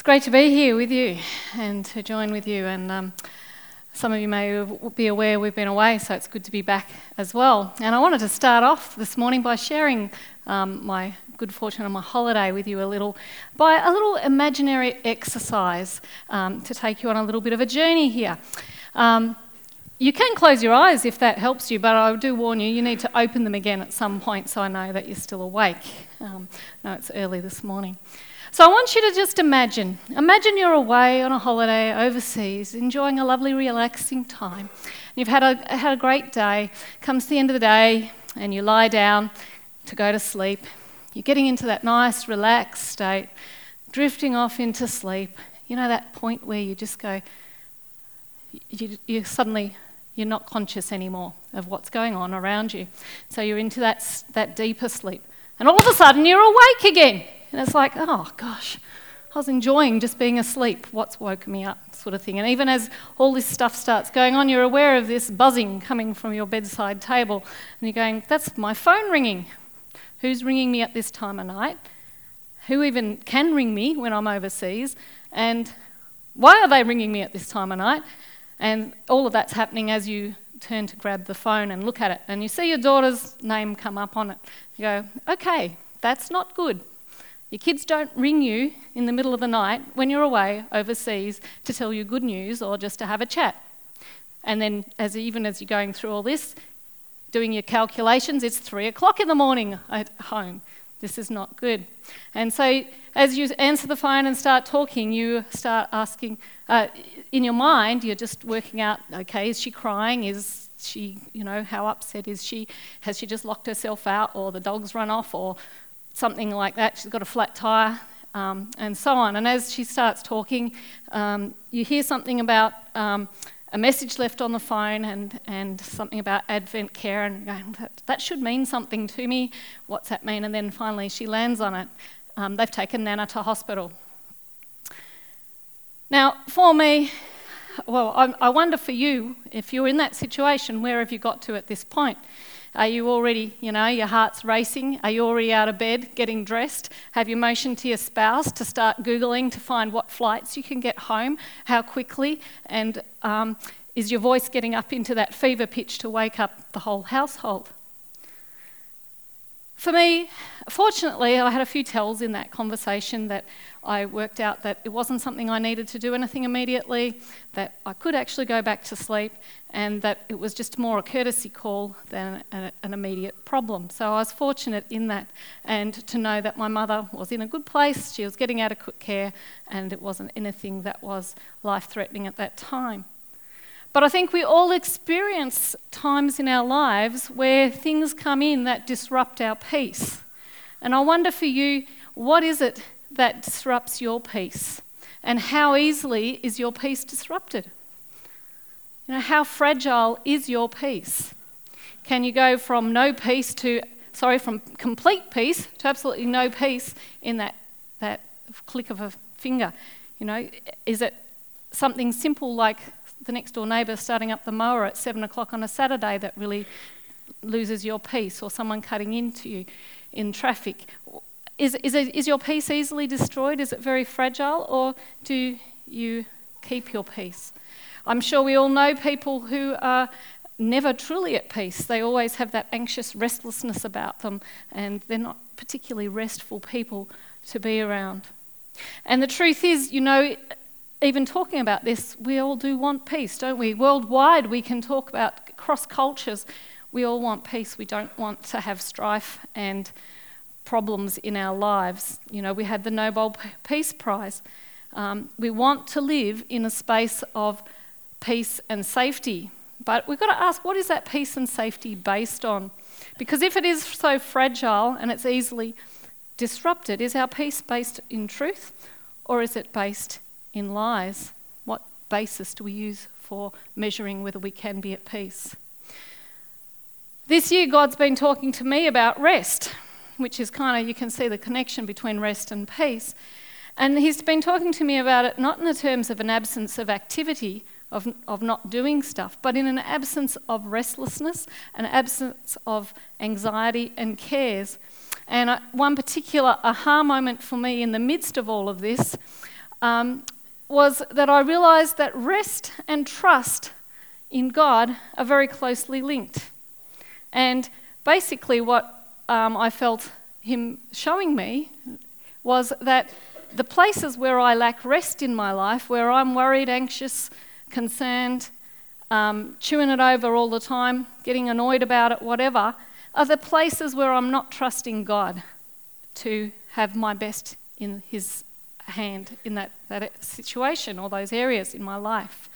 It's great to be here with you and to join with you. And um, some of you may be aware we've been away, so it's good to be back as well. And I wanted to start off this morning by sharing um, my good fortune on my holiday with you a little by a little imaginary exercise um, to take you on a little bit of a journey here. Um, you can close your eyes if that helps you, but I do warn you, you need to open them again at some point so I know that you're still awake. Um, no, it's early this morning. So I want you to just imagine imagine you're away on a holiday overseas, enjoying a lovely, relaxing time. You've had a, had a great day, comes the end of the day, and you lie down to go to sleep. You're getting into that nice, relaxed state, drifting off into sleep. You know that point where you just go, you, you suddenly you're not conscious anymore of what's going on around you. So you're into that, that deeper sleep. And all of a sudden, you're awake again. And it's like, oh gosh, I was enjoying just being asleep. What's woken me up, sort of thing. And even as all this stuff starts going on, you're aware of this buzzing coming from your bedside table. And you're going, that's my phone ringing. Who's ringing me at this time of night? Who even can ring me when I'm overseas? And why are they ringing me at this time of night? And all of that's happening as you turn to grab the phone and look at it. And you see your daughter's name come up on it. You go, okay, that's not good. Your kids don't ring you in the middle of the night when you're away overseas to tell you good news or just to have a chat. And then, as even as you're going through all this, doing your calculations, it's three o'clock in the morning at home. This is not good. And so, as you answer the phone and start talking, you start asking, uh, in your mind, you're just working out okay, is she crying? Is she, you know, how upset is she? Has she just locked herself out, or the dog's run off, or something like that? She's got a flat tyre, um, and so on. And as she starts talking, um, you hear something about. Um, a message left on the phone and, and something about Advent care, and going, that, that should mean something to me. What's that mean? And then finally she lands on it. Um, they've taken Nana to hospital. Now, for me, well, I, I wonder for you, if you're in that situation, where have you got to at this point? Are you already, you know, your heart's racing? Are you already out of bed, getting dressed? Have you motioned to your spouse to start Googling to find what flights you can get home, how quickly? And um, is your voice getting up into that fever pitch to wake up the whole household? For me, fortunately, I had a few tells in that conversation that I worked out that it wasn't something I needed to do anything immediately, that I could actually go back to sleep, and that it was just more a courtesy call than a, an immediate problem. So I was fortunate in that, and to know that my mother was in a good place, she was getting adequate care, and it wasn't anything that was life threatening at that time. But I think we all experience times in our lives where things come in that disrupt our peace. And I wonder for you, what is it that disrupts your peace? And how easily is your peace disrupted? You know, how fragile is your peace? Can you go from no peace to, sorry, from complete peace to absolutely no peace in that, that click of a finger? You know, is it something simple like the next door neighbour starting up the mower at seven o'clock on a Saturday that really loses your peace, or someone cutting into you in traffic. Is, is, it, is your peace easily destroyed? Is it very fragile, or do you keep your peace? I'm sure we all know people who are never truly at peace. They always have that anxious restlessness about them, and they're not particularly restful people to be around. And the truth is, you know, even talking about this, we all do want peace, don't we? Worldwide, we can talk about cross cultures. We all want peace. We don't want to have strife and problems in our lives. You know, we had the Nobel Peace Prize. Um, we want to live in a space of peace and safety. But we've got to ask what is that peace and safety based on? Because if it is so fragile and it's easily disrupted, is our peace based in truth or is it based in lies, what basis do we use for measuring whether we can be at peace? This year, God's been talking to me about rest, which is kind of, you can see the connection between rest and peace. And He's been talking to me about it not in the terms of an absence of activity, of, of not doing stuff, but in an absence of restlessness, an absence of anxiety and cares. And one particular aha moment for me in the midst of all of this um, was that I realized that rest and trust in God are very closely linked. And basically, what um, I felt Him showing me was that the places where I lack rest in my life, where I'm worried, anxious, concerned, um, chewing it over all the time, getting annoyed about it, whatever, are the places where I'm not trusting God to have my best in His hand in that, that situation or those areas in my life.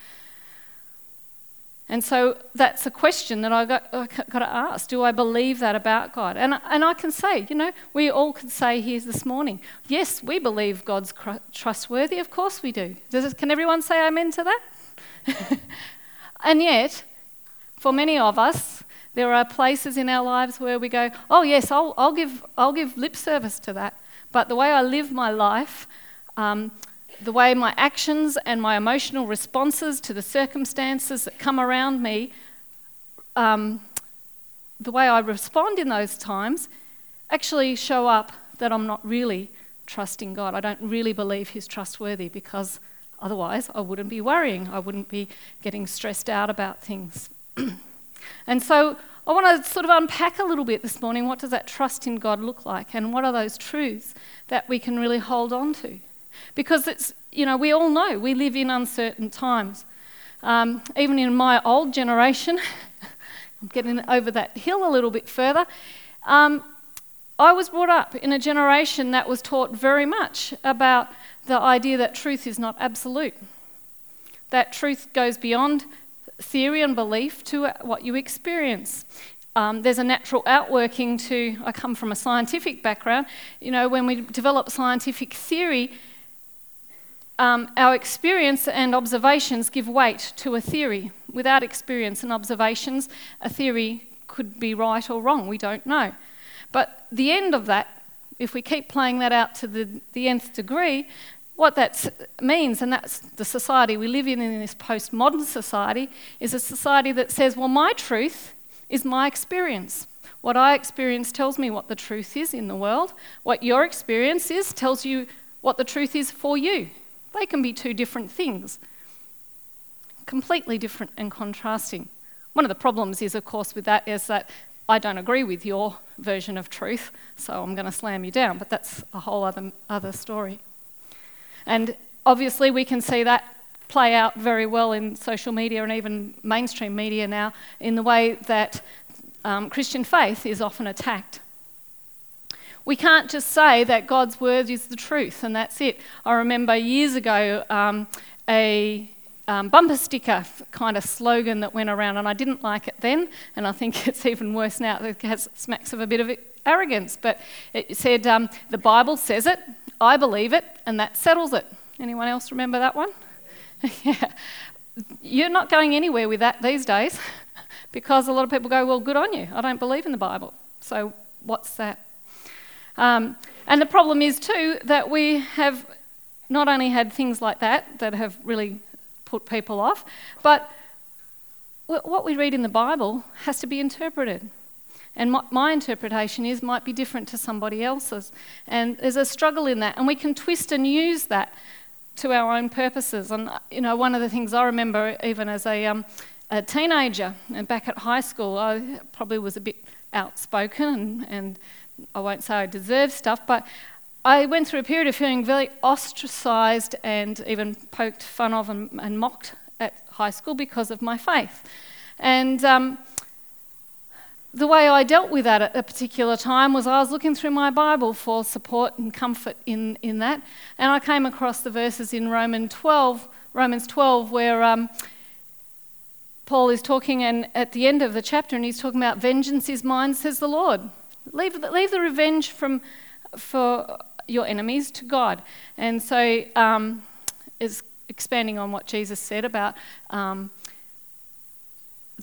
And so that's a question that I got, I got to ask. Do I believe that about God? And, and I can say, you know, we all can say here this morning, yes, we believe God's trustworthy. Of course we do. Does, can everyone say amen to that? and yet, for many of us, there are places in our lives where we go, oh, yes, I'll, I'll, give, I'll give lip service to that. But the way I live my life, um, the way my actions and my emotional responses to the circumstances that come around me, um, the way I respond in those times, actually show up that I'm not really trusting God. I don't really believe He's trustworthy because otherwise I wouldn't be worrying, I wouldn't be getting stressed out about things. and so I want to sort of unpack a little bit this morning what does that trust in God look like and what are those truths that we can really hold on to? Because it's, you know, we all know we live in uncertain times. Um, even in my old generation, I'm getting over that hill a little bit further. Um, I was brought up in a generation that was taught very much about the idea that truth is not absolute, that truth goes beyond theory and belief to what you experience. Um, there's a natural outworking to, I come from a scientific background. You know, when we develop scientific theory, um, our experience and observations give weight to a theory. Without experience and observations, a theory could be right or wrong. We don't know. But the end of that, if we keep playing that out to the, the nth degree, what that means, and that's the society we live in in this postmodern society, is a society that says, well, my truth is my experience. What I experience tells me what the truth is in the world. What your experience is tells you what the truth is for you. They can be two different things, completely different and contrasting. One of the problems is, of course, with that is that I don't agree with your version of truth, so I'm going to slam you down, but that's a whole other, other story. And obviously, we can see that play out very well in social media and even mainstream media now in the way that um, Christian faith is often attacked. We can't just say that God's word is the truth and that's it. I remember years ago um, a um, bumper sticker kind of slogan that went around, and I didn't like it then, and I think it's even worse now. It has smacks of a bit of arrogance, but it said, um, "The Bible says it, I believe it, and that settles it." Anyone else remember that one? yeah, you're not going anywhere with that these days, because a lot of people go, "Well, good on you. I don't believe in the Bible, so what's that?" Um, and the problem is, too, that we have not only had things like that that have really put people off, but what we read in the Bible has to be interpreted. And my, interpretation is might be different to somebody else's. And there's a struggle in that. And we can twist and use that to our own purposes. And, you know, one of the things I remember even as a, um, a teenager and back at high school, I probably was a bit outspoken and, and I won't say I deserve stuff, but I went through a period of feeling very ostracised and even poked fun of and, and mocked at high school because of my faith. And um, the way I dealt with that at a particular time was I was looking through my Bible for support and comfort in, in that, and I came across the verses in Romans 12, Romans 12, where um, Paul is talking, and at the end of the chapter, and he's talking about vengeance is mine, says the Lord. Leave, leave the revenge from, for your enemies to God. And so um, it's expanding on what Jesus said about um,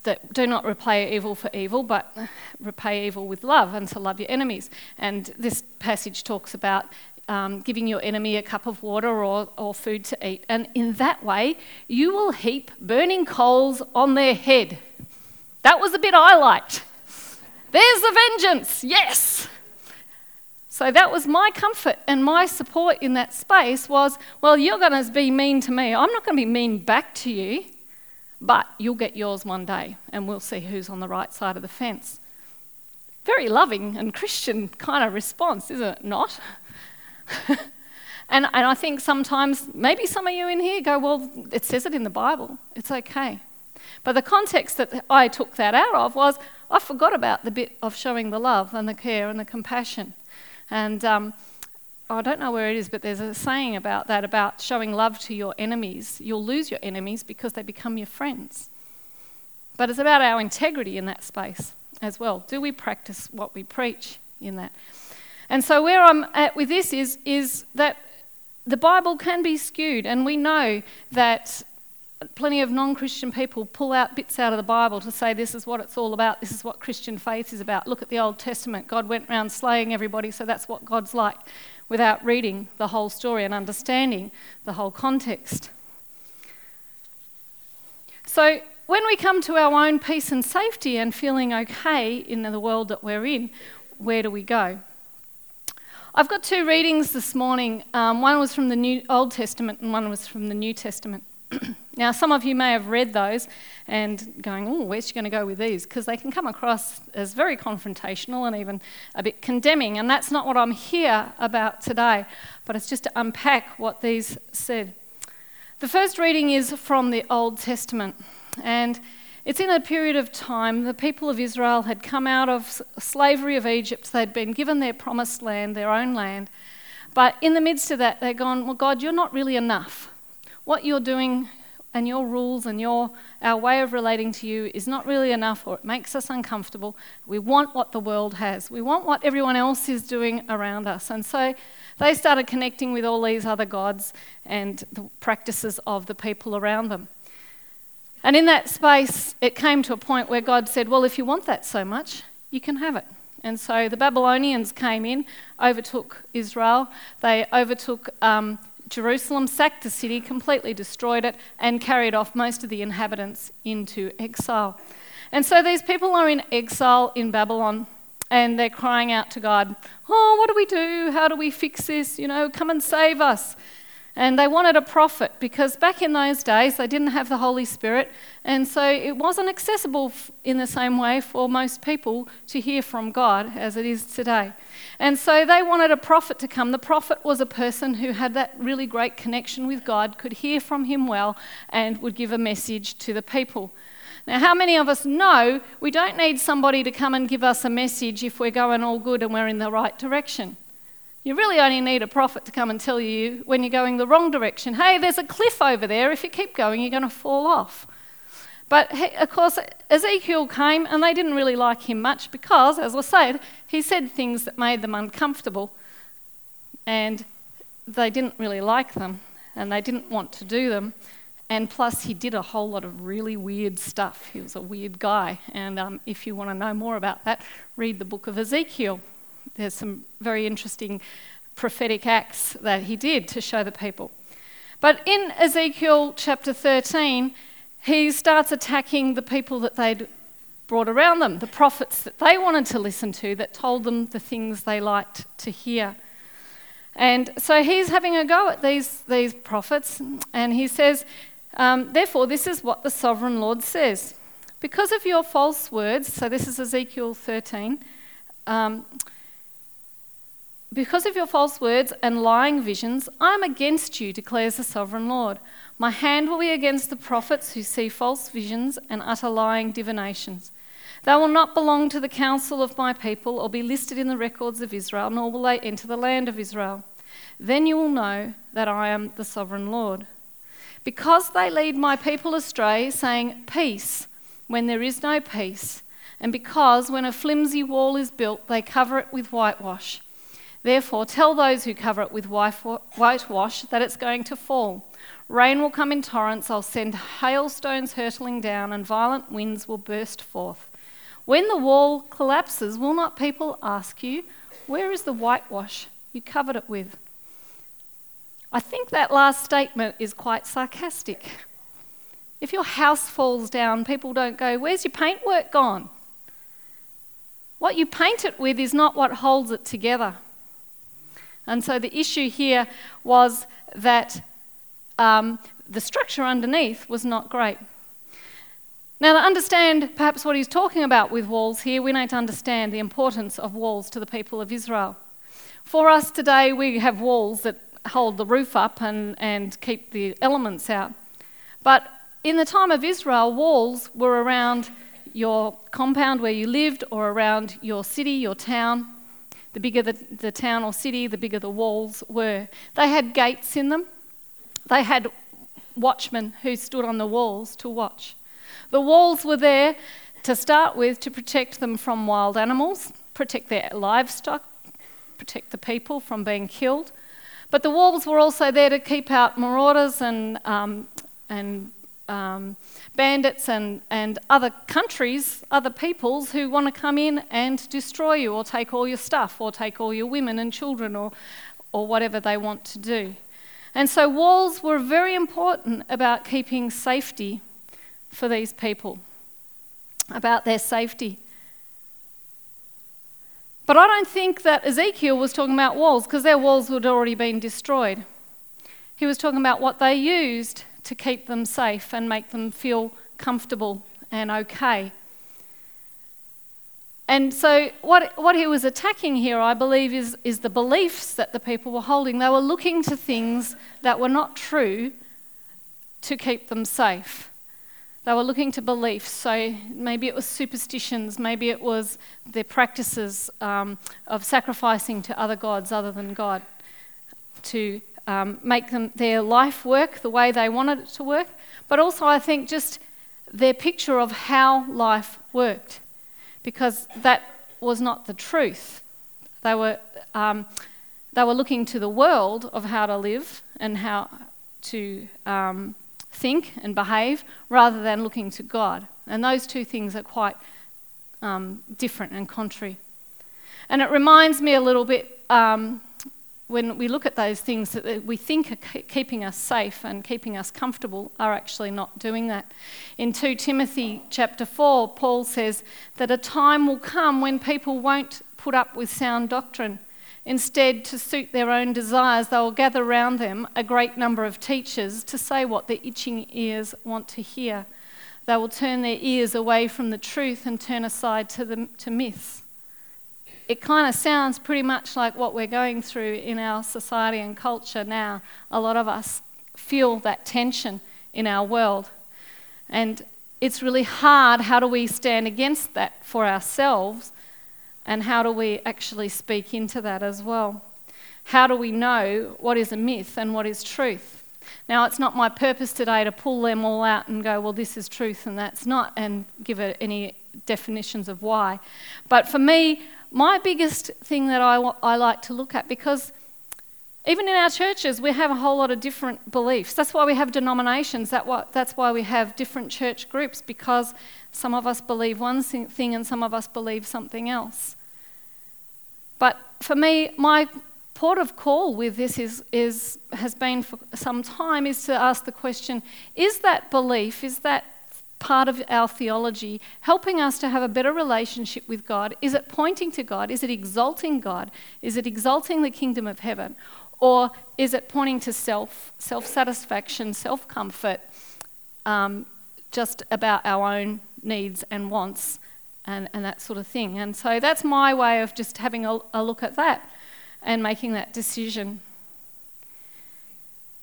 that do not repay evil for evil, but repay evil with love and to love your enemies. And this passage talks about um, giving your enemy a cup of water or, or food to eat. And in that way, you will heap burning coals on their head. That was the bit I liked. There's the vengeance, yes. So that was my comfort and my support in that space was, well, you're going to be mean to me. I'm not going to be mean back to you, but you'll get yours one day and we'll see who's on the right side of the fence. Very loving and Christian kind of response, isn't it not? and, and I think sometimes, maybe some of you in here go, well, it says it in the Bible. It's okay. But the context that I took that out of was I forgot about the bit of showing the love and the care and the compassion. And um, I don't know where it is, but there's a saying about that about showing love to your enemies. You'll lose your enemies because they become your friends. But it's about our integrity in that space as well. Do we practice what we preach in that? And so, where I'm at with this is, is that the Bible can be skewed, and we know that plenty of non Christian people pull out bits out of the Bible to say this is what it's all about, this is what Christian faith is about. Look at the Old Testament. God went around slaying everybody, so that's what God's like, without reading the whole story and understanding the whole context. So, when we come to our own peace and safety and feeling okay in the world that we're in, where do we go? I've got two readings this morning. Um, one was from the New Old Testament and one was from the New Testament. now, some of you may have read those and going, oh, where's she going to go with these? Because they can come across as very confrontational and even a bit condemning. And that's not what I'm here about today, but it's just to unpack what these said. The first reading is from the Old Testament. And it's in a period of time the people of Israel had come out of slavery of Egypt. They'd been given their promised land, their own land. But in the midst of that, they'd gone, Well, God, you're not really enough what you're doing and your rules and your our way of relating to you is not really enough or it makes us uncomfortable. We want what the world has. We want what everyone else is doing around us. And so they started connecting with all these other gods and the practices of the people around them. And in that space, it came to a point where God said, Well, if you want that so much, you can have it. And so the Babylonians came in, overtook Israel. They overtook um, Jerusalem sacked the city, completely destroyed it, and carried off most of the inhabitants into exile. And so these people are in exile in Babylon and they're crying out to God, Oh, what do we do? How do we fix this? You know, come and save us. And they wanted a prophet because back in those days they didn't have the Holy Spirit, and so it wasn't accessible in the same way for most people to hear from God as it is today. And so they wanted a prophet to come. The prophet was a person who had that really great connection with God, could hear from him well, and would give a message to the people. Now, how many of us know we don't need somebody to come and give us a message if we're going all good and we're in the right direction? You really only need a prophet to come and tell you when you're going the wrong direction. Hey, there's a cliff over there. If you keep going, you're going to fall off. But of course, Ezekiel came and they didn't really like him much because, as I said, he said things that made them uncomfortable and they didn't really like them and they didn't want to do them. And plus, he did a whole lot of really weird stuff. He was a weird guy. And um, if you want to know more about that, read the book of Ezekiel. There's some very interesting prophetic acts that he did to show the people. But in Ezekiel chapter 13, he starts attacking the people that they'd brought around them, the prophets that they wanted to listen to, that told them the things they liked to hear. And so he's having a go at these, these prophets, and he says, um, Therefore, this is what the sovereign Lord says. Because of your false words, so this is Ezekiel 13, um, because of your false words and lying visions, I am against you, declares the sovereign Lord. My hand will be against the prophets who see false visions and utter lying divinations. They will not belong to the council of my people or be listed in the records of Israel, nor will they enter the land of Israel. Then you will know that I am the sovereign Lord. Because they lead my people astray, saying, Peace, when there is no peace, and because when a flimsy wall is built, they cover it with whitewash Therefore, tell those who cover it with whitewash that it's going to fall. Rain will come in torrents, I'll send hailstones hurtling down, and violent winds will burst forth. When the wall collapses, will not people ask you, Where is the whitewash you covered it with? I think that last statement is quite sarcastic. If your house falls down, people don't go, Where's your paintwork gone? What you paint it with is not what holds it together. And so the issue here was that um, the structure underneath was not great. Now, to understand perhaps what he's talking about with walls here, we need to understand the importance of walls to the people of Israel. For us today, we have walls that hold the roof up and, and keep the elements out. But in the time of Israel, walls were around your compound where you lived or around your city, your town. The bigger the, the town or city, the bigger the walls were. They had gates in them, they had watchmen who stood on the walls to watch. The walls were there to start with to protect them from wild animals, protect their livestock, protect the people from being killed. But the walls were also there to keep out marauders and, um, and um, bandits and, and other countries, other peoples who want to come in and destroy you or take all your stuff or take all your women and children or, or whatever they want to do. And so walls were very important about keeping safety for these people, about their safety. But I don't think that Ezekiel was talking about walls because their walls had already been destroyed. He was talking about what they used to keep them safe and make them feel comfortable and okay. And so, what, what he was attacking here, I believe, is, is the beliefs that the people were holding. They were looking to things that were not true to keep them safe. They were looking to beliefs. So, maybe it was superstitions, maybe it was their practices um, of sacrificing to other gods other than God to um, make them their life work the way they wanted it to work, but also I think just their picture of how life worked, because that was not the truth. They were um, they were looking to the world of how to live and how to um, think and behave, rather than looking to God. And those two things are quite um, different and contrary. And it reminds me a little bit um, when we look at those things that we think are keeping us safe and keeping us comfortable are actually not doing that. In 2 Timothy chapter 4, Paul says that a time will come when people won't put up with sound doctrine. Instead, to suit their own desires, they will gather round them a great number of teachers to say what their itching ears want to hear. They will turn their ears away from the truth and turn aside to, the, to myths it kind of sounds pretty much like what we're going through in our society and culture now. A lot of us feel that tension in our world. And it's really hard. How do we stand against that for ourselves? And how do we actually speak into that as well? How do we know what is a myth and what is truth? Now, it's not my purpose today to pull them all out and go, well, this is truth and that's not, and give it any definitions of why. But for me, my biggest thing that I, I like to look at because even in our churches, we have a whole lot of different beliefs. That's why we have denominations. That what, that's why we have different church groups because some of us believe one thing and some of us believe something else. But for me, my port of call with this is, is, has been for some time is to ask the question is that belief, is that part of our theology, helping us to have a better relationship with God? Is it pointing to God? Is it exalting God? Is it exalting the kingdom of heaven? Or is it pointing to self, self satisfaction, self comfort, um, just about our own needs and wants and, and that sort of thing? And so that's my way of just having a, a look at that and making that decision.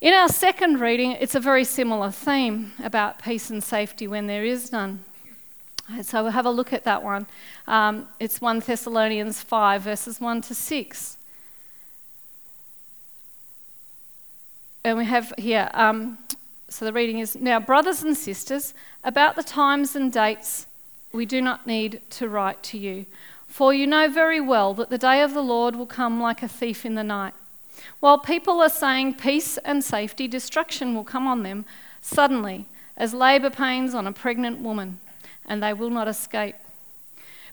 In our second reading, it's a very similar theme about peace and safety when there is none. So we'll have a look at that one. Um, it's 1 Thessalonians 5, verses 1 to 6. And we have here, um, so the reading is Now, brothers and sisters, about the times and dates, we do not need to write to you, for you know very well that the day of the Lord will come like a thief in the night. While people are saying peace and safety, destruction will come on them suddenly, as labour pains on a pregnant woman, and they will not escape.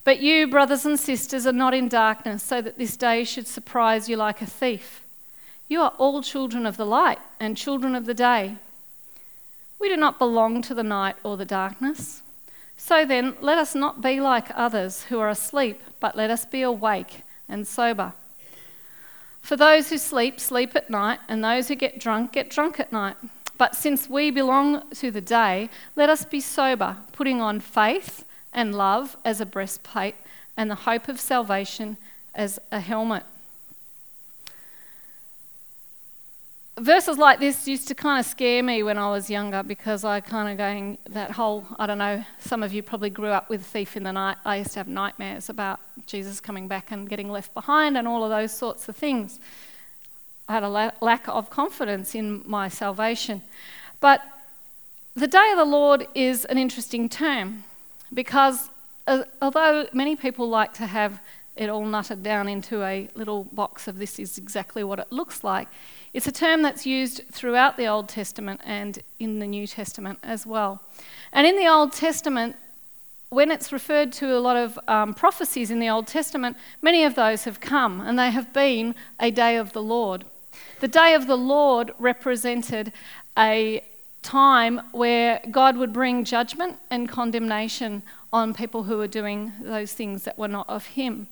But you, brothers and sisters, are not in darkness, so that this day should surprise you like a thief. You are all children of the light and children of the day. We do not belong to the night or the darkness. So then, let us not be like others who are asleep, but let us be awake and sober. For those who sleep, sleep at night, and those who get drunk, get drunk at night. But since we belong to the day, let us be sober, putting on faith and love as a breastplate, and the hope of salvation as a helmet. Verses like this used to kind of scare me when I was younger because I kind of going that whole I don't know some of you probably grew up with thief in the night. I used to have nightmares about Jesus coming back and getting left behind and all of those sorts of things. I had a la- lack of confidence in my salvation. But the day of the Lord is an interesting term because uh, although many people like to have it all nutted down into a little box of this is exactly what it looks like it's a term that's used throughout the Old Testament and in the New Testament as well. And in the Old Testament, when it's referred to a lot of um, prophecies in the Old Testament, many of those have come and they have been a day of the Lord. The day of the Lord represented a time where God would bring judgment and condemnation on people who were doing those things that were not of Him.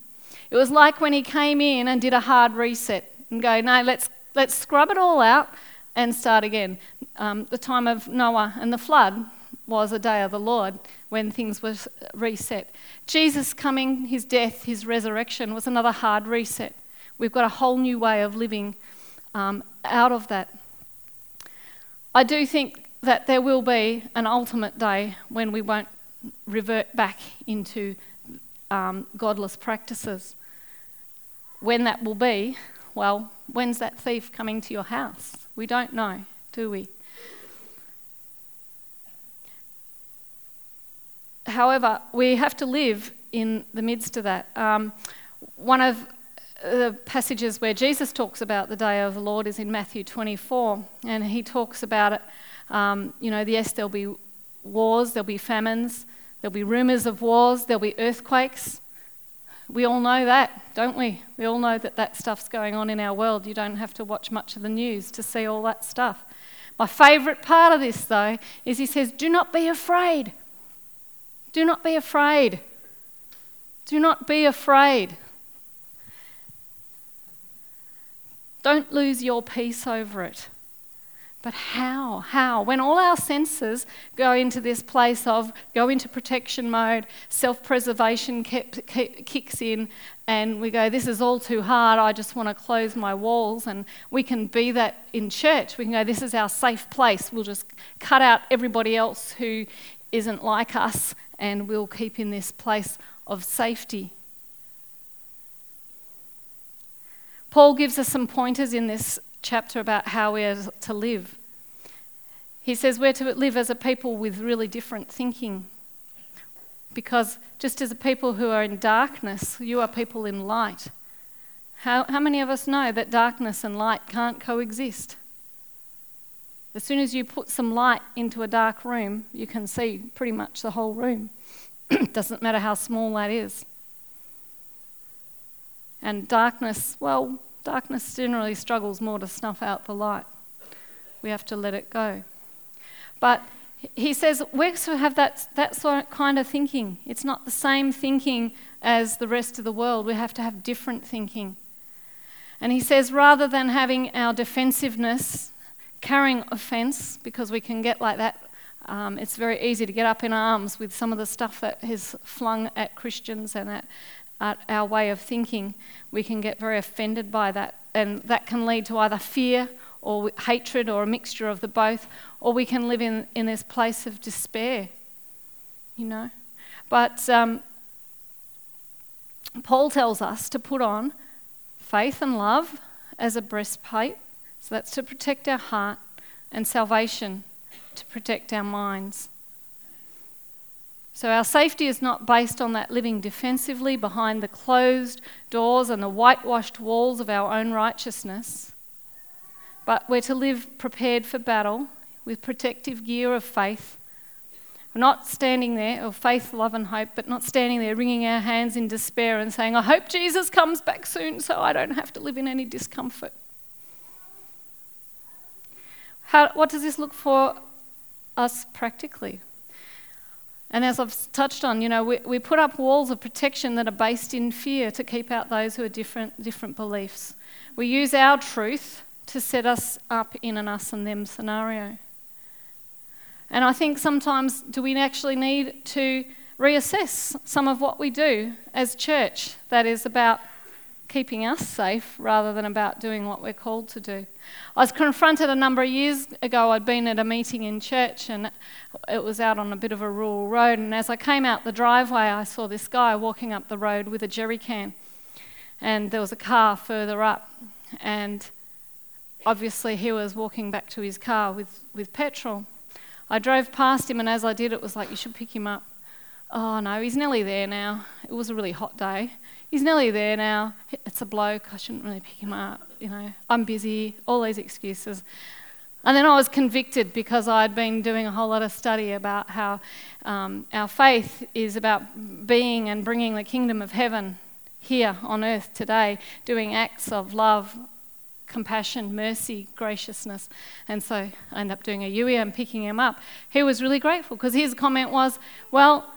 It was like when He came in and did a hard reset and go, no, let's Let's scrub it all out and start again. Um, the time of Noah and the flood was a day of the Lord when things were reset. Jesus coming, his death, his resurrection was another hard reset. We've got a whole new way of living um, out of that. I do think that there will be an ultimate day when we won't revert back into um, godless practices. When that will be, well, when's that thief coming to your house? We don't know, do we? However, we have to live in the midst of that. Um, one of the passages where Jesus talks about the day of the Lord is in Matthew 24, and he talks about it. Um, you know, yes, there'll be wars, there'll be famines, there'll be rumours of wars, there'll be earthquakes. We all know that, don't we? We all know that that stuff's going on in our world. You don't have to watch much of the news to see all that stuff. My favourite part of this, though, is he says, Do not be afraid. Do not be afraid. Do not be afraid. Don't lose your peace over it. But how? How? When all our senses go into this place of go into protection mode, self preservation kicks in, and we go, This is all too hard. I just want to close my walls. And we can be that in church. We can go, This is our safe place. We'll just cut out everybody else who isn't like us, and we'll keep in this place of safety. Paul gives us some pointers in this chapter about how we are to live. He says we're to live as a people with really different thinking. Because just as a people who are in darkness, you are people in light. How, how many of us know that darkness and light can't coexist? As soon as you put some light into a dark room, you can see pretty much the whole room. Doesn't matter how small that is. And darkness, well, Darkness generally struggles more to snuff out the light. We have to let it go. But he says to have that, that sort of kind of thinking. It's not the same thinking as the rest of the world. We have to have different thinking. And he says rather than having our defensiveness carrying offense, because we can get like that, um, it's very easy to get up in arms with some of the stuff that is flung at Christians and at, our way of thinking, we can get very offended by that. And that can lead to either fear or hatred or a mixture of the both, or we can live in, in this place of despair, you know. But um, Paul tells us to put on faith and love as a breastplate, so that's to protect our heart, and salvation to protect our minds. So our safety is not based on that living defensively behind the closed doors and the whitewashed walls of our own righteousness, but we're to live prepared for battle with protective gear of faith. We're not standing there, of faith, love, and hope, but not standing there wringing our hands in despair and saying, I hope Jesus comes back soon so I don't have to live in any discomfort. How, what does this look for us practically? And as I've touched on, you know, we, we put up walls of protection that are based in fear to keep out those who are different, different beliefs. We use our truth to set us up in an us and them scenario. And I think sometimes do we actually need to reassess some of what we do as church that is about keeping us safe rather than about doing what we're called to do. I was confronted a number of years ago. I'd been at a meeting in church and it was out on a bit of a rural road. And as I came out the driveway, I saw this guy walking up the road with a jerry can. And there was a car further up. And obviously, he was walking back to his car with, with petrol. I drove past him, and as I did, it was like, you should pick him up. Oh no, he's nearly there now. It was a really hot day. He's nearly there now. It's a bloke. I shouldn't really pick him up. You know, I'm busy. All these excuses. And then I was convicted because I'd been doing a whole lot of study about how um, our faith is about being and bringing the kingdom of heaven here on earth today, doing acts of love, compassion, mercy, graciousness. And so I ended up doing a UE and picking him up. He was really grateful because his comment was, Well,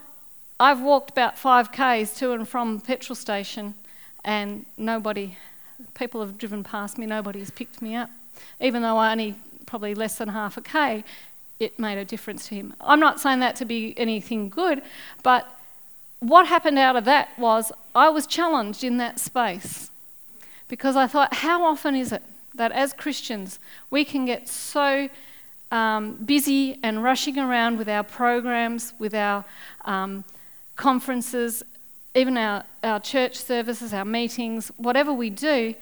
I've walked about five Ks to and from the petrol station, and nobody, people have driven past me, nobody's picked me up. Even though I only probably less than half a K, it made a difference to him. I'm not saying that to be anything good, but what happened out of that was I was challenged in that space because I thought, how often is it that as Christians we can get so um, busy and rushing around with our programs, with our um, conferences, even our, our church services, our meetings, whatever we do,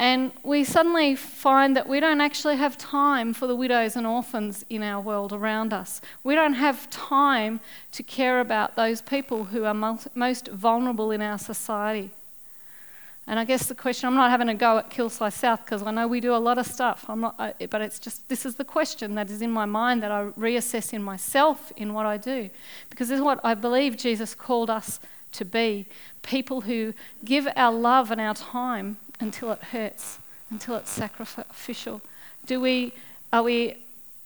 and we suddenly find that we don't actually have time for the widows and orphans in our world around us. We don't have time to care about those people who are most vulnerable in our society. And I guess the question, I'm not having a go at Kilsyth South because I know we do a lot of stuff. I'm not, I, but it's just, this is the question that is in my mind that I reassess in myself in what I do. Because this is what I believe Jesus called us to be people who give our love and our time until it hurts, until it's sacrificial. Do we, are we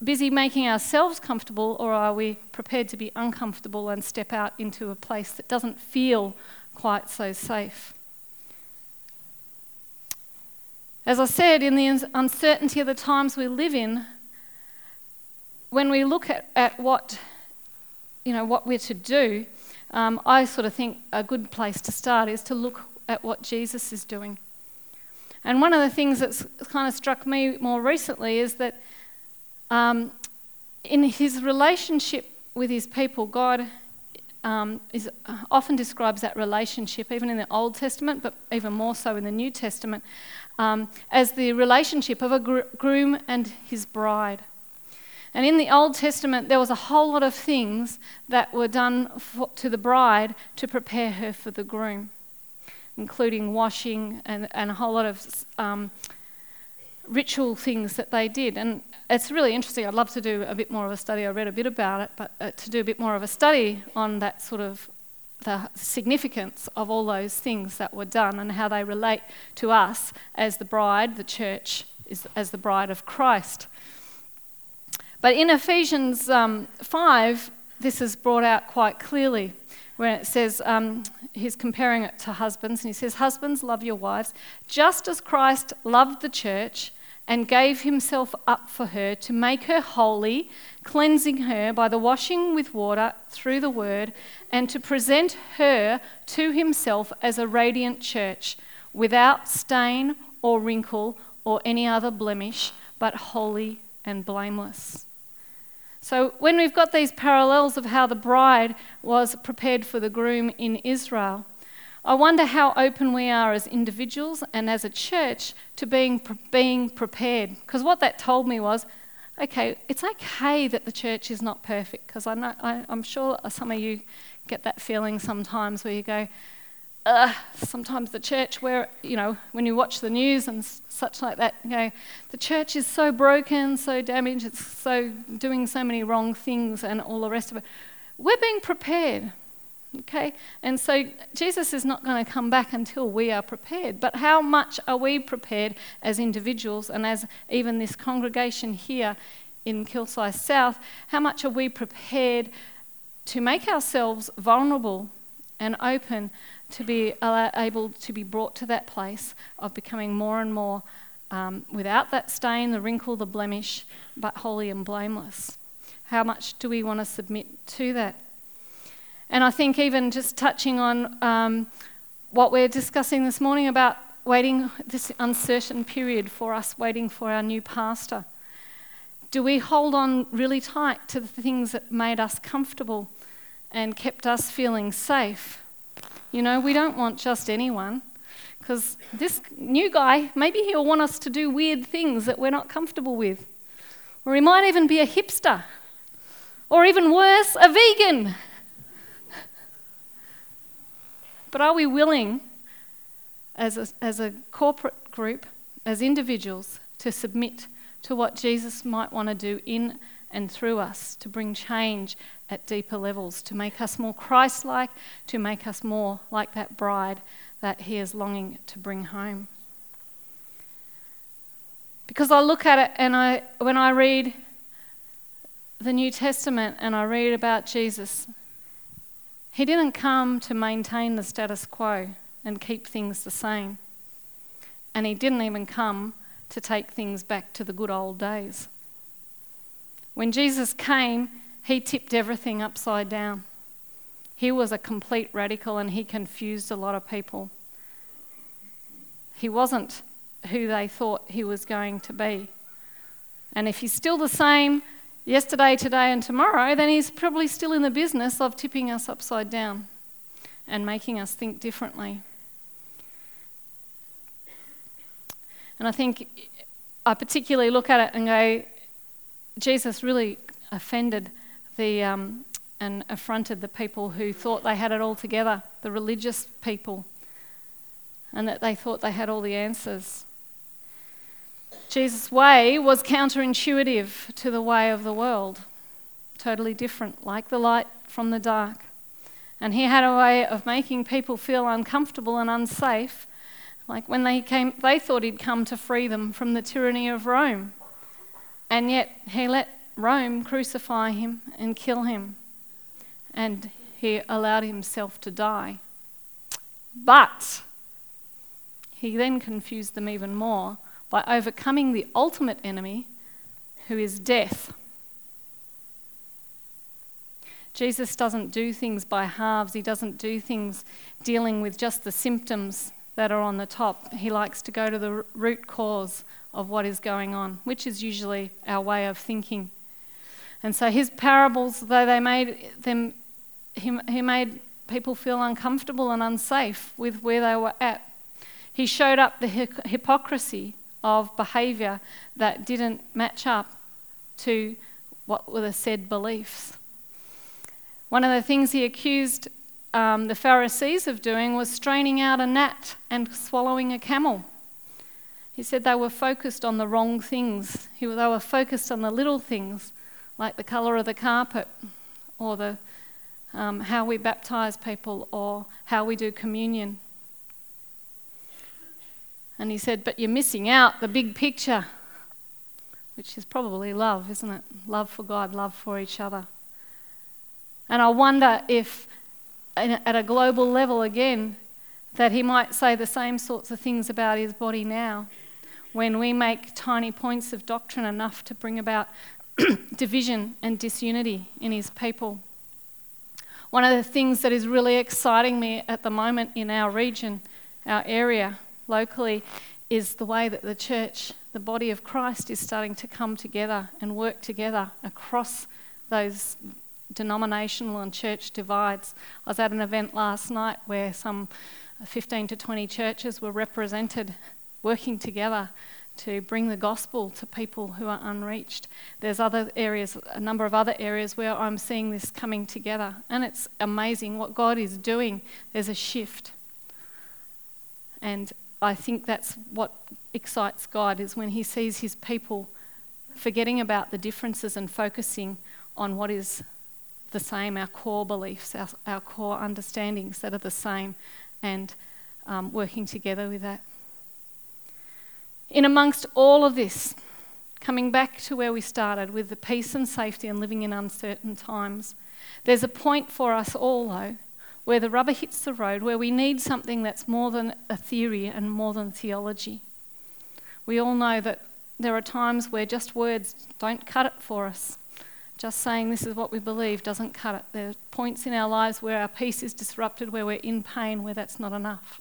busy making ourselves comfortable or are we prepared to be uncomfortable and step out into a place that doesn't feel quite so safe? As I said, in the uncertainty of the times we live in, when we look at, at what, you know, what we're to do, um, I sort of think a good place to start is to look at what Jesus is doing. And one of the things that's kind of struck me more recently is that um, in his relationship with his people, God um, is, uh, often describes that relationship, even in the Old Testament, but even more so in the New Testament, um, as the relationship of a gr- groom and his bride. And in the Old Testament, there was a whole lot of things that were done for, to the bride to prepare her for the groom, including washing and, and a whole lot of um, ritual things that they did. And it's really interesting. I'd love to do a bit more of a study. I read a bit about it, but uh, to do a bit more of a study on that sort of the significance of all those things that were done and how they relate to us as the bride, the church, is, as the bride of Christ. But in Ephesians um, 5, this is brought out quite clearly where it says, um, he's comparing it to husbands, and he says, Husbands, love your wives, just as Christ loved the church and gave himself up for her to make her holy, cleansing her by the washing with water through the word, and to present her to himself as a radiant church, without stain or wrinkle or any other blemish, but holy and blameless. So, when we've got these parallels of how the bride was prepared for the groom in Israel, I wonder how open we are as individuals and as a church to being, being prepared. Because what that told me was okay, it's okay that the church is not perfect. Because I'm sure some of you get that feeling sometimes where you go, Ugh, sometimes the church, where, you know, when you watch the news and such like that, you know, the church is so broken, so damaged, it's so doing so many wrong things and all the rest of it. We're being prepared. Okay? And so Jesus is not going to come back until we are prepared. But how much are we prepared as individuals and as even this congregation here in Kilsyth South? How much are we prepared to make ourselves vulnerable and open to be able to be brought to that place of becoming more and more um, without that stain, the wrinkle, the blemish, but holy and blameless. How much do we want to submit to that? And I think, even just touching on um, what we're discussing this morning about waiting, this uncertain period for us waiting for our new pastor. Do we hold on really tight to the things that made us comfortable and kept us feeling safe? You know, we don't want just anyone because this new guy, maybe he'll want us to do weird things that we're not comfortable with. Or he might even be a hipster. Or even worse, a vegan. But are we willing, as a, as a corporate group, as individuals, to submit to what Jesus might want to do in and through us to bring change at deeper levels, to make us more Christ like, to make us more like that bride that he is longing to bring home. Because I look at it and I, when I read the New Testament and I read about Jesus, he didn't come to maintain the status quo and keep things the same. And he didn't even come to take things back to the good old days. When Jesus came, he tipped everything upside down. He was a complete radical and he confused a lot of people. He wasn't who they thought he was going to be. And if he's still the same yesterday, today, and tomorrow, then he's probably still in the business of tipping us upside down and making us think differently. And I think I particularly look at it and go, Jesus really offended the um, and affronted the people who thought they had it all together, the religious people, and that they thought they had all the answers. Jesus' way was counterintuitive to the way of the world, totally different, like the light from the dark. And he had a way of making people feel uncomfortable and unsafe, like when they came, they thought he'd come to free them from the tyranny of Rome. And yet he let Rome crucify him and kill him and he allowed himself to die. But he then confused them even more by overcoming the ultimate enemy, who is death. Jesus doesn't do things by halves, he doesn't do things dealing with just the symptoms that are on the top. He likes to go to the root cause of what is going on, which is usually our way of thinking. And so his parables, though they made them he, he made people feel uncomfortable and unsafe with where they were at. He showed up the hypocrisy of behaviour that didn't match up to what were the said beliefs. One of the things he accused um, the Pharisees of doing was straining out a gnat and swallowing a camel. He said they were focused on the wrong things. He, they were focused on the little things, like the colour of the carpet or the um, how we baptize people or how we do communion. And he said, But you're missing out the big picture, which is probably love, isn't it? Love for God, love for each other. And I wonder if, at a global level again, that he might say the same sorts of things about his body now when we make tiny points of doctrine enough to bring about division and disunity in his people. One of the things that is really exciting me at the moment in our region, our area, locally, is the way that the church, the body of Christ, is starting to come together and work together across those denominational and church divides. I was at an event last night where some 15 to 20 churches were represented working together to bring the gospel to people who are unreached. There's other areas, a number of other areas where I'm seeing this coming together, and it's amazing what God is doing. There's a shift. And I think that's what excites God is when he sees his people forgetting about the differences and focusing on what is the same, our core beliefs, our, our core understandings that are the same, and um, working together with that. In amongst all of this, coming back to where we started with the peace and safety and living in uncertain times. There's a point for us all, though, where the rubber hits the road, where we need something that's more than a theory and more than theology. We all know that there are times where just words don't cut it for us. Just saying this is what we believe doesn't cut it. There are points in our lives where our peace is disrupted, where we're in pain, where that's not enough.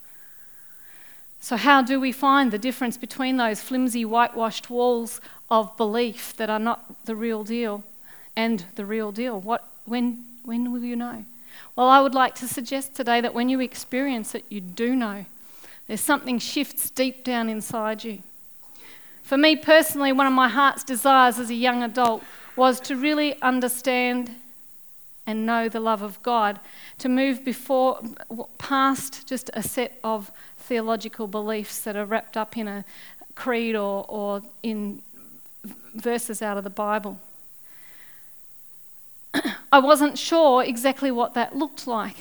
So, how do we find the difference between those flimsy, whitewashed walls of belief that are not the real deal and the real deal? What, when, when will you know? Well, I would like to suggest today that when you experience it, you do know. There's something shifts deep down inside you. For me personally, one of my heart's desires as a young adult was to really understand and know the love of God, to move before past just a set of theological beliefs that are wrapped up in a creed or, or in verses out of the Bible. I wasn't sure exactly what that looked like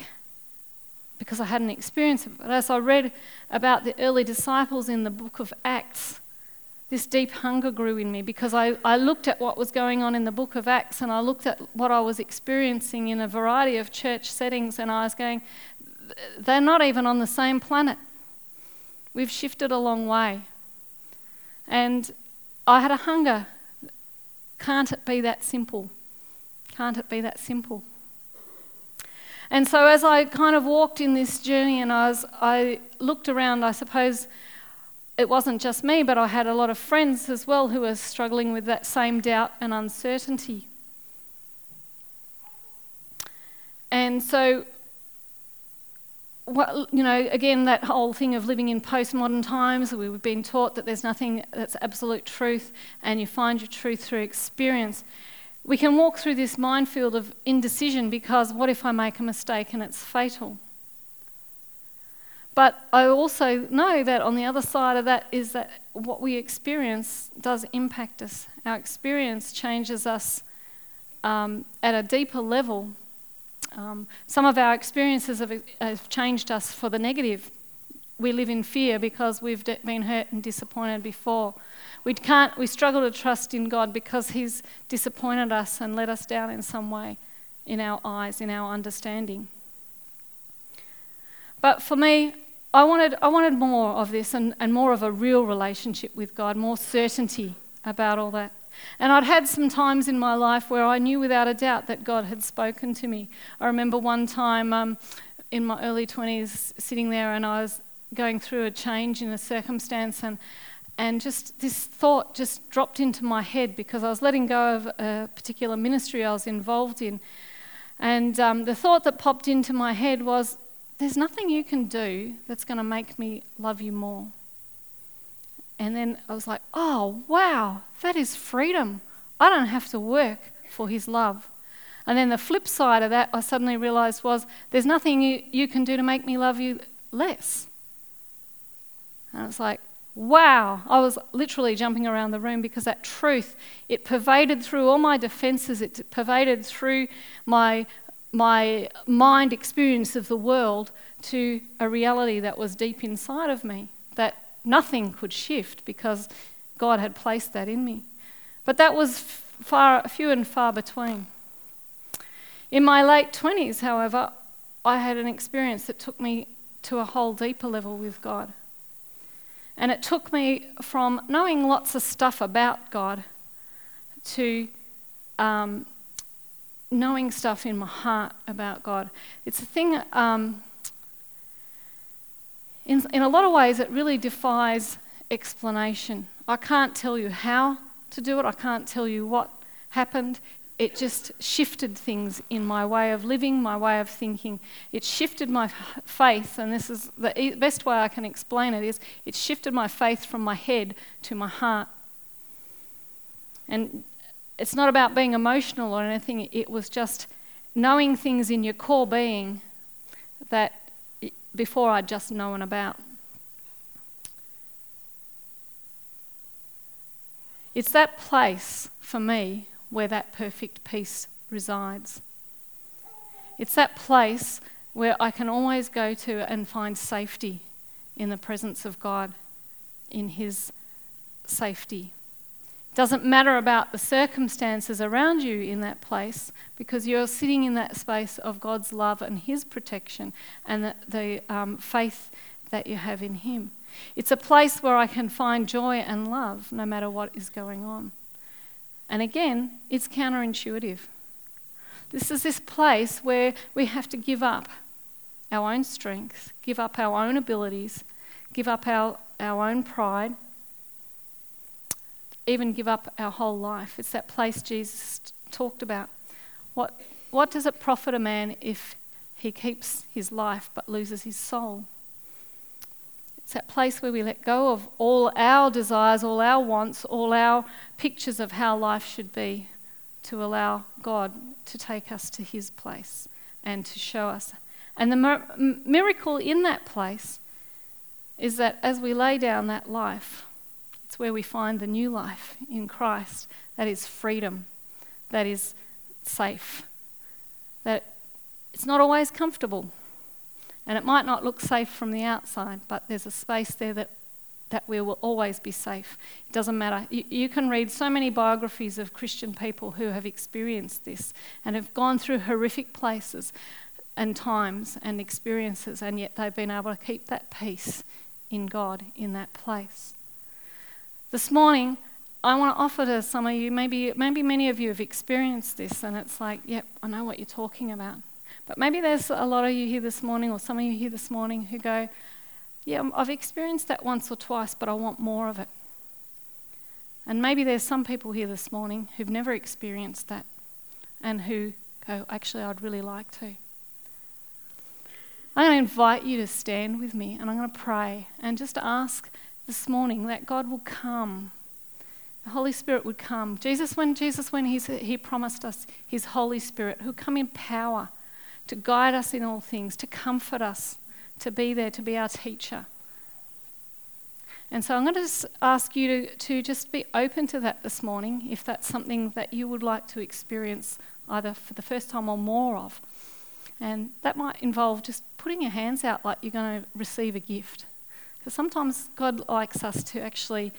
because I hadn't experienced it. But as I read about the early disciples in the book of Acts, this deep hunger grew in me because I, I looked at what was going on in the book of Acts and I looked at what I was experiencing in a variety of church settings and I was going, they're not even on the same planet. We've shifted a long way. And I had a hunger. Can't it be that simple? Can't it be that simple? And so as I kind of walked in this journey and I, was, I looked around, I suppose it wasn't just me, but I had a lot of friends as well who were struggling with that same doubt and uncertainty. And so well, you know, again, that whole thing of living in postmodern times, we've been taught that there's nothing that's absolute truth and you find your truth through experience. We can walk through this minefield of indecision because what if I make a mistake and it's fatal? But I also know that on the other side of that is that what we experience does impact us. Our experience changes us um, at a deeper level um, some of our experiences have, have, changed us for the negative. We live in fear because we've been hurt and disappointed before. We can't. We struggle to trust in God because He's disappointed us and let us down in some way, in our eyes, in our understanding. But for me, I wanted, I wanted more of this and, and more of a real relationship with God, more certainty about all that. And I'd had some times in my life where I knew without a doubt that God had spoken to me. I remember one time um, in my early 20s sitting there and I was going through a change in a circumstance and and just this thought just dropped into my head because I was letting go of a particular ministry I was involved in. And um, the thought that popped into my head was, There's nothing you can do that's going to make me love you more. And then I was like, oh, wow, that is freedom. I don't have to work for his love. And then the flip side of that, I suddenly realized was there's nothing you, you can do to make me love you less. And it's like, wow, I was literally jumping around the room because that truth, it pervaded through all my defenses, it pervaded through my, my mind experience of the world to a reality that was deep inside of me that nothing could shift because God had placed that in me. But that was far, few and far between. In my late 20s, however, I had an experience that took me to a whole deeper level with God. And it took me from knowing lots of stuff about God to um, knowing stuff in my heart about God. It's a thing, um, in, in a lot of ways, it really defies explanation. I can't tell you how to do it, I can't tell you what happened. It just shifted things in my way of living, my way of thinking. It shifted my faith, and this is the best way I can explain it is it shifted my faith from my head to my heart. And it's not about being emotional or anything, it was just knowing things in your core being that before I'd just known about. It's that place for me where that perfect peace resides. It's that place where I can always go to and find safety in the presence of God, in His safety, Doesn't matter about the circumstances around you in that place because you're sitting in that space of God's love and His protection and the, the um, faith that you have in Him. It's a place where I can find joy and love no matter what is going on. And again, it's counterintuitive. This is this place where we have to give up our own strength, give up our own abilities, give up our, our own pride, even give up our whole life. It's that place Jesus talked about. What, what does it profit a man if he keeps his life but loses his soul? It's that place where we let go of all our desires, all our wants, all our pictures of how life should be to allow God to take us to his place and to show us. And the miracle in that place is that as we lay down that life, it's where we find the new life in Christ that is freedom, that is safe, that it's not always comfortable. And it might not look safe from the outside, but there's a space there that, that we will always be safe. It doesn't matter. You, you can read so many biographies of Christian people who have experienced this and have gone through horrific places and times and experiences, and yet they've been able to keep that peace in God in that place. This morning, I want to offer to some of you, maybe, maybe many of you have experienced this, and it's like, yep, I know what you're talking about. But maybe there's a lot of you here this morning, or some of you here this morning, who go, yeah, I've experienced that once or twice, but I want more of it. And maybe there's some people here this morning who've never experienced that and who go, actually, I'd really like to. I'm going to invite you to stand with me and I'm going to pray and just ask this morning that God will come. The Holy Spirit would come. Jesus, when Jesus, when he's, he promised us his Holy Spirit, who come in power to guide us in all things, to comfort us, to be there, to be our teacher. And so I'm going to just ask you to, to just be open to that this morning, if that's something that you would like to experience either for the first time or more of. And that might involve just putting your hands out like you're going to receive a gift. Because sometimes God likes us to actually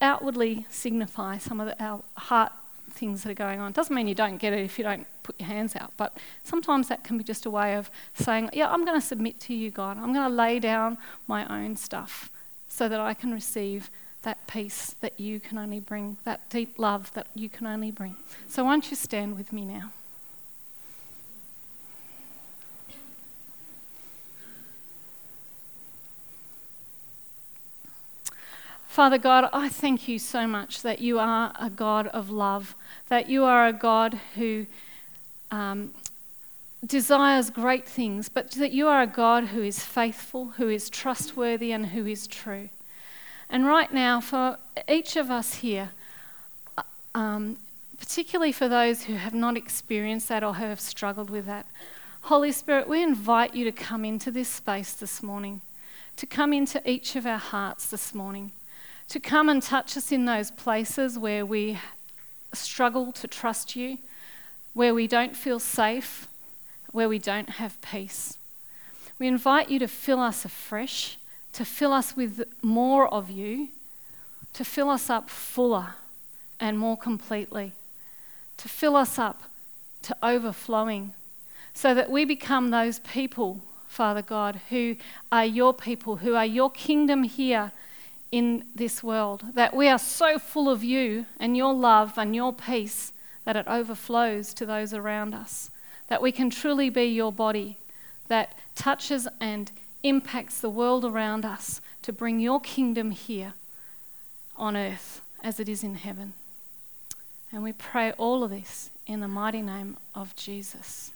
outwardly signify some of the, our heart things that are going on. It doesn't mean you don't get it if you don't put your hands out, but sometimes that can be just a way of saying, Yeah, I'm going to submit to you, God. I'm going to lay down my own stuff so that I can receive that peace that you can only bring, that deep love that you can only bring. So, why don't you stand with me now? Father God, I thank you so much that you are a God of love, that you are a God who um, desires great things, but that you are a God who is faithful, who is trustworthy, and who is true. And right now, for each of us here, um, particularly for those who have not experienced that or have struggled with that, Holy Spirit, we invite you to come into this space this morning, to come into each of our hearts this morning to come and touch us in those places where we struggle to trust you, where we don't feel safe, where we don't have peace. We invite you to fill us afresh, to fill us with more of you, to fill us up fuller and more completely, to fill us up to overflowing, so that we become those people, Father God, who are your people, who are your kingdom here in this world. That we are so full of you and your love and your peace that it overflows to those around us. That we can truly be your body that touches and impacts the world around us to bring your kingdom here on earth as it is in heaven. And we pray all of this in the mighty name of Jesus.